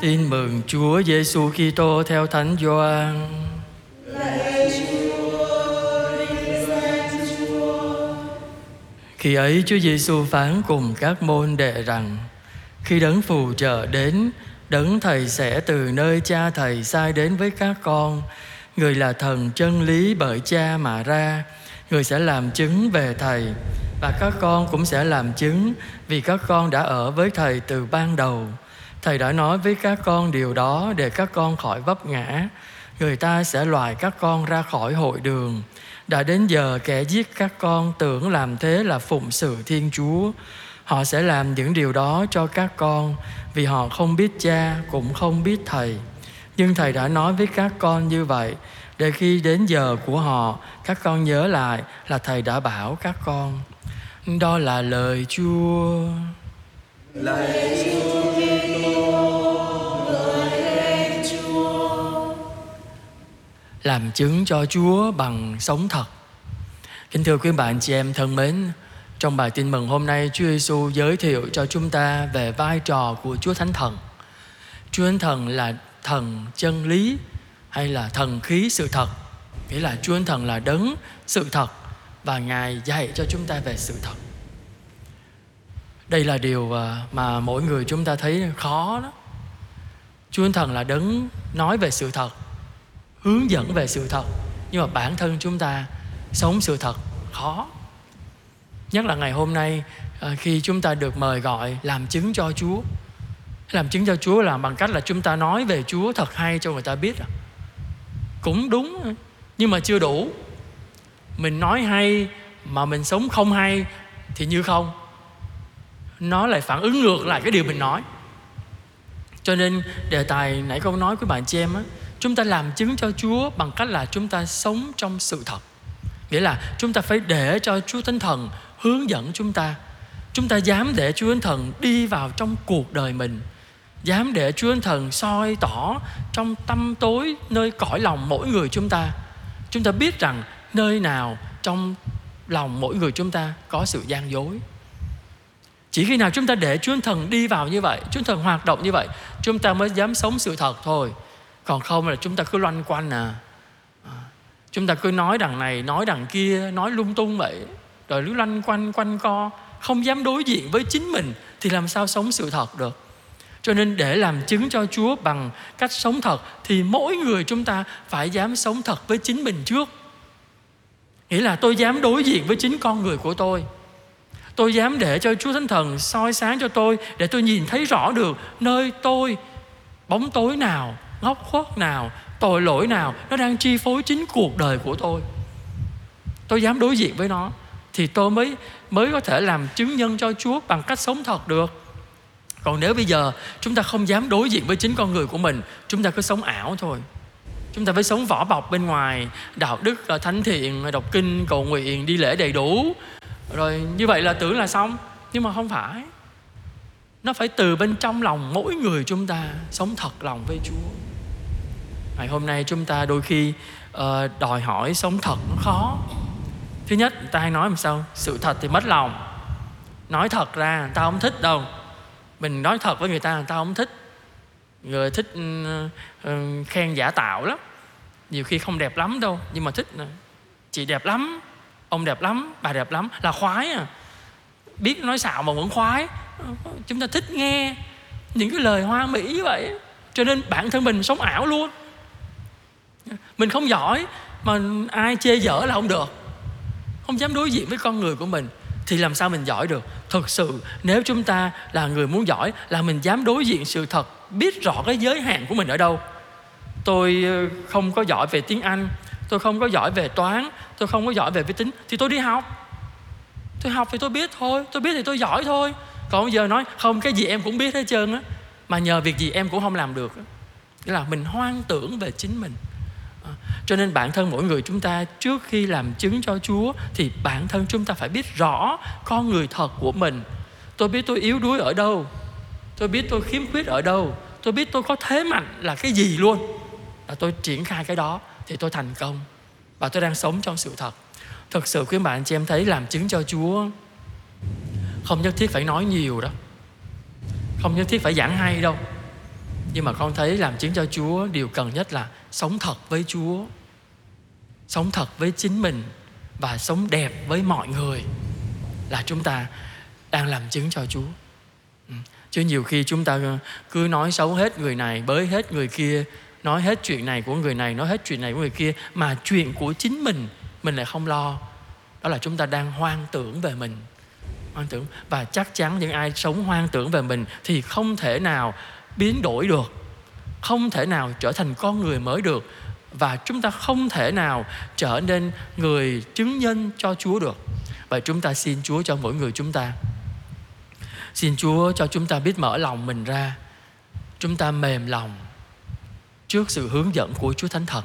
Tin mừng Chúa Giêsu Kitô theo Thánh Gioan. Khi ấy Chúa Giêsu phán cùng các môn đệ rằng: Khi đấng phù trợ đến, đấng thầy sẽ từ nơi cha thầy sai đến với các con. Người là thần chân lý bởi cha mà ra, người sẽ làm chứng về thầy và các con cũng sẽ làm chứng vì các con đã ở với thầy từ ban đầu. Thầy đã nói với các con điều đó để các con khỏi vấp ngã. Người ta sẽ loại các con ra khỏi hội đường. Đã đến giờ kẻ giết các con tưởng làm thế là phụng sự Thiên Chúa. Họ sẽ làm những điều đó cho các con, vì họ không biết cha, cũng không biết thầy. Nhưng thầy đã nói với các con như vậy, để khi đến giờ của họ, các con nhớ lại là thầy đã bảo các con. Đó là lời Chúa. Lời Chúa. Làm chứng cho Chúa bằng sống thật. Kính thưa quý bạn chị em thân mến, trong bài tin mừng hôm nay Chúa Giêsu giới thiệu cho chúng ta về vai trò của Chúa Thánh Thần. Chúa Thánh Thần là thần chân lý hay là thần khí sự thật. Nghĩa là Chúa Thánh Thần là đấng sự thật và Ngài dạy cho chúng ta về sự thật. Đây là điều à, mà mỗi người chúng ta thấy khó đó. Chúa Thánh Thần là đấng nói về sự thật hướng dẫn về sự thật. Nhưng mà bản thân chúng ta sống sự thật khó. Nhất là ngày hôm nay ờ, khi chúng ta được mời gọi làm chứng cho Chúa. Làm chứng cho Chúa là bằng cách là chúng ta nói về Chúa thật hay cho người ta biết à. cũng đúng, nhưng mà chưa đủ. Mình nói hay mà mình sống không hay thì như không. Nó lại phản ứng ngược lại cái điều mình nói. Cho nên đề tài nãy câu nói của bạn chị em á chúng ta làm chứng cho Chúa bằng cách là chúng ta sống trong sự thật. Nghĩa là chúng ta phải để cho Chúa Thánh Thần hướng dẫn chúng ta. Chúng ta dám để Chúa Thánh Thần đi vào trong cuộc đời mình. Dám để Chúa Thánh Thần soi tỏ trong tâm tối nơi cõi lòng mỗi người chúng ta. Chúng ta biết rằng nơi nào trong lòng mỗi người chúng ta có sự gian dối. Chỉ khi nào chúng ta để Chúa Thần đi vào như vậy, Chúa Thần hoạt động như vậy, Chúng ta mới dám sống sự thật thôi còn không là chúng ta cứ loanh quanh à. à. chúng ta cứ nói đằng này, nói đằng kia, nói lung tung vậy rồi cứ loanh quanh quanh co, không dám đối diện với chính mình thì làm sao sống sự thật được cho nên để làm chứng cho Chúa bằng cách sống thật thì mỗi người chúng ta phải dám sống thật với chính mình trước. Nghĩa là tôi dám đối diện với chính con người của tôi. Tôi dám để cho Chúa Thánh Thần soi sáng cho tôi để tôi nhìn thấy rõ được nơi tôi bóng tối nào góc khuất nào, tội lỗi nào, nó đang chi phối chính cuộc đời của tôi. Tôi dám đối diện với nó, thì tôi mới mới có thể làm chứng nhân cho Chúa bằng cách sống thật được. Còn nếu bây giờ chúng ta không dám đối diện với chính con người của mình, chúng ta cứ sống ảo thôi. Chúng ta phải sống vỏ bọc bên ngoài, đạo đức ờ, thánh thiện ờ, đọc kinh, cầu nguyện, đi lễ đầy đủ. Rồi như vậy là tưởng là xong, nhưng mà không phải. Nó phải từ bên trong lòng mỗi người chúng ta sống thật lòng với Chúa ngày hôm nay chúng ta đôi khi uh, đòi hỏi sống thật nó khó. Thứ nhất người ta hay nói làm sao? Sự thật thì mất lòng. Nói thật ra người ta không thích đâu. Mình nói thật với người ta người ta không thích. Người thích uh, khen giả tạo lắm. Nhiều khi không đẹp lắm đâu nhưng mà thích chị đẹp lắm ông đẹp lắm bà đẹp lắm là khoái à. Biết nói xạo mà vẫn khoái. Chúng ta thích nghe những cái lời hoa mỹ như vậy cho nên bản thân mình sống ảo luôn mình không giỏi, mà ai chê dở là không được. Không dám đối diện với con người của mình, thì làm sao mình giỏi được? Thực sự, nếu chúng ta là người muốn giỏi, là mình dám đối diện sự thật, biết rõ cái giới hạn của mình ở đâu. Tôi ờ, không có giỏi về tiếng anh, tôi không có giỏi về toán, tôi không có giỏi về vi tính, thì tôi đi học. Tôi học thì tôi biết thôi, tôi biết thì tôi giỏi thôi. Còn bây giờ nói, không, cái gì em cũng biết hết trơn á, mà nhờ việc gì em cũng không làm được nghĩa là mình hoang tưởng về chính mình. Ờ, cho nên bản thân mỗi người chúng ta trước khi làm chứng cho Chúa thì bản thân chúng ta phải biết rõ con người thật của mình. Tôi biết tôi yếu đuối ở đâu. Tôi biết tôi khiếm khuyết ở đâu. Tôi biết tôi có thế mạnh là cái gì luôn. Và tôi triển khai cái đó thì tôi thành công. Và tôi đang sống trong sự thật. Thực sự quý bạn chị em thấy làm chứng cho Chúa không nhất thiết phải nói nhiều đâu. Không nhất thiết phải giảng hay đâu. nhưng mà con thấy làm chứng cho Chúa điều cần nhất là sống thật với Chúa, sống thật với chính mình và sống đẹp với mọi người là chúng ta đang làm chứng cho Chúa. Ừ. Chứ nhiều khi chúng ta cứ nói xấu hết người này, bới hết người kia, nói hết chuyện này của người này, nói hết chuyện này của người kia, mà chuyện của chính mình mình lại không lo. Đó là chúng ta đang hoang tưởng về mình. Hoang tưởng. Và chắc chắn những ai sống hoang tưởng về mình thì không thể nào biến đổi được không thể nào trở thành con người mới được và chúng ta không thể nào trở nên người chứng nhân cho Chúa được. Vậy chúng ta xin Chúa cho mỗi người chúng ta. Xin Chúa cho chúng ta biết mở lòng mình ra. Chúng ta mềm lòng trước sự hướng dẫn của Chúa Thánh Thần.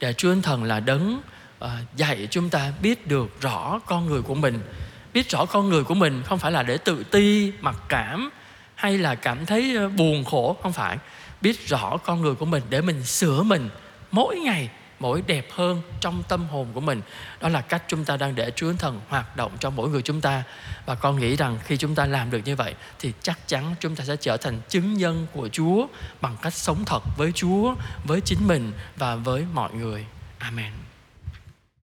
Để Chúa Thánh Thần là đấng ờ, dạy chúng ta biết được rõ con người của mình. Biết rõ con người của mình không phải là để tự ti, mặc cảm hay là cảm thấy ờ, buồn khổ, không phải. Biết rõ con người của mình để mình sửa mình mỗi ngày, mỗi đẹp hơn trong tâm hồn của mình. Đó là cách chúng ta đang để Chúa Thần hoạt động trong mỗi người chúng ta. Và con nghĩ rằng khi chúng ta làm được như vậy thì chắc chắn chúng ta sẽ trở thành chứng nhân của Chúa bằng cách sống thật với Chúa, với chính mình và với mọi người. Amen.